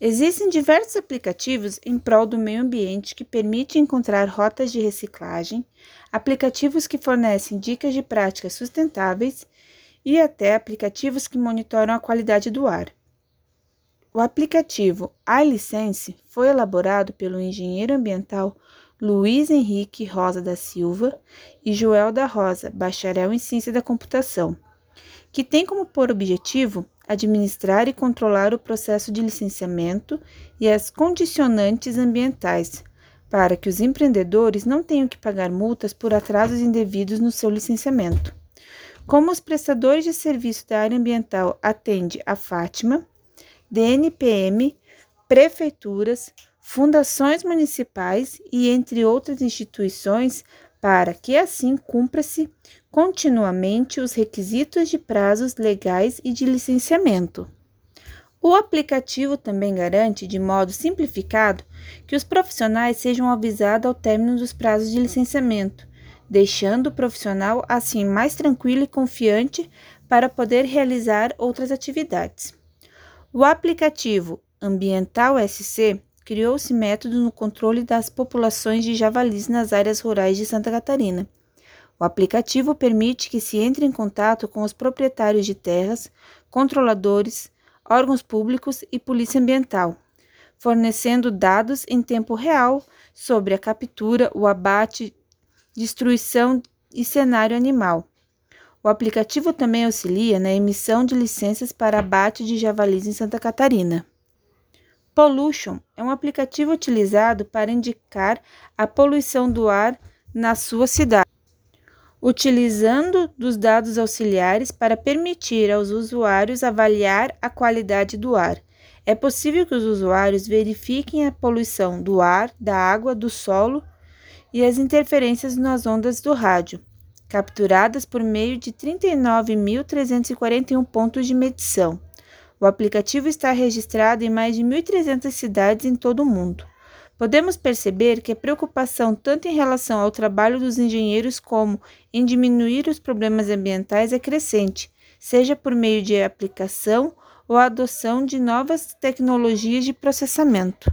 Existem diversos aplicativos em prol do meio ambiente que permitem encontrar rotas de reciclagem, aplicativos que fornecem dicas de práticas sustentáveis e até aplicativos que monitoram a qualidade do ar. O aplicativo iLicense foi elaborado pelo engenheiro ambiental Luiz Henrique Rosa da Silva e Joel da Rosa, bacharel em ciência da computação, que tem como por objetivo administrar e controlar o processo de licenciamento e as condicionantes ambientais, para que os empreendedores não tenham que pagar multas por atrasos indevidos no seu licenciamento. Como os prestadores de serviço da área ambiental atende a Fátima, DNPM, prefeituras, fundações municipais e entre outras instituições para que assim cumpra-se continuamente os requisitos de prazos legais e de licenciamento. O aplicativo também garante, de modo simplificado, que os profissionais sejam avisados ao término dos prazos de licenciamento, deixando o profissional assim mais tranquilo e confiante para poder realizar outras atividades. O aplicativo Ambiental SC criou-se método no controle das populações de javalis nas áreas rurais de Santa Catarina. O aplicativo permite que se entre em contato com os proprietários de terras, controladores, órgãos públicos e polícia ambiental, fornecendo dados em tempo real sobre a captura, o abate, destruição e cenário animal. O aplicativo também auxilia na emissão de licenças para abate de javalis em Santa Catarina. Pollution é um aplicativo utilizado para indicar a poluição do ar na sua cidade, utilizando dos dados auxiliares para permitir aos usuários avaliar a qualidade do ar. É possível que os usuários verifiquem a poluição do ar, da água, do solo e as interferências nas ondas do rádio, capturadas por meio de 39.341 pontos de medição. O aplicativo está registrado em mais de 1.300 cidades em todo o mundo. Podemos perceber que a preocupação tanto em relação ao trabalho dos engenheiros como em diminuir os problemas ambientais é crescente, seja por meio de aplicação ou adoção de novas tecnologias de processamento.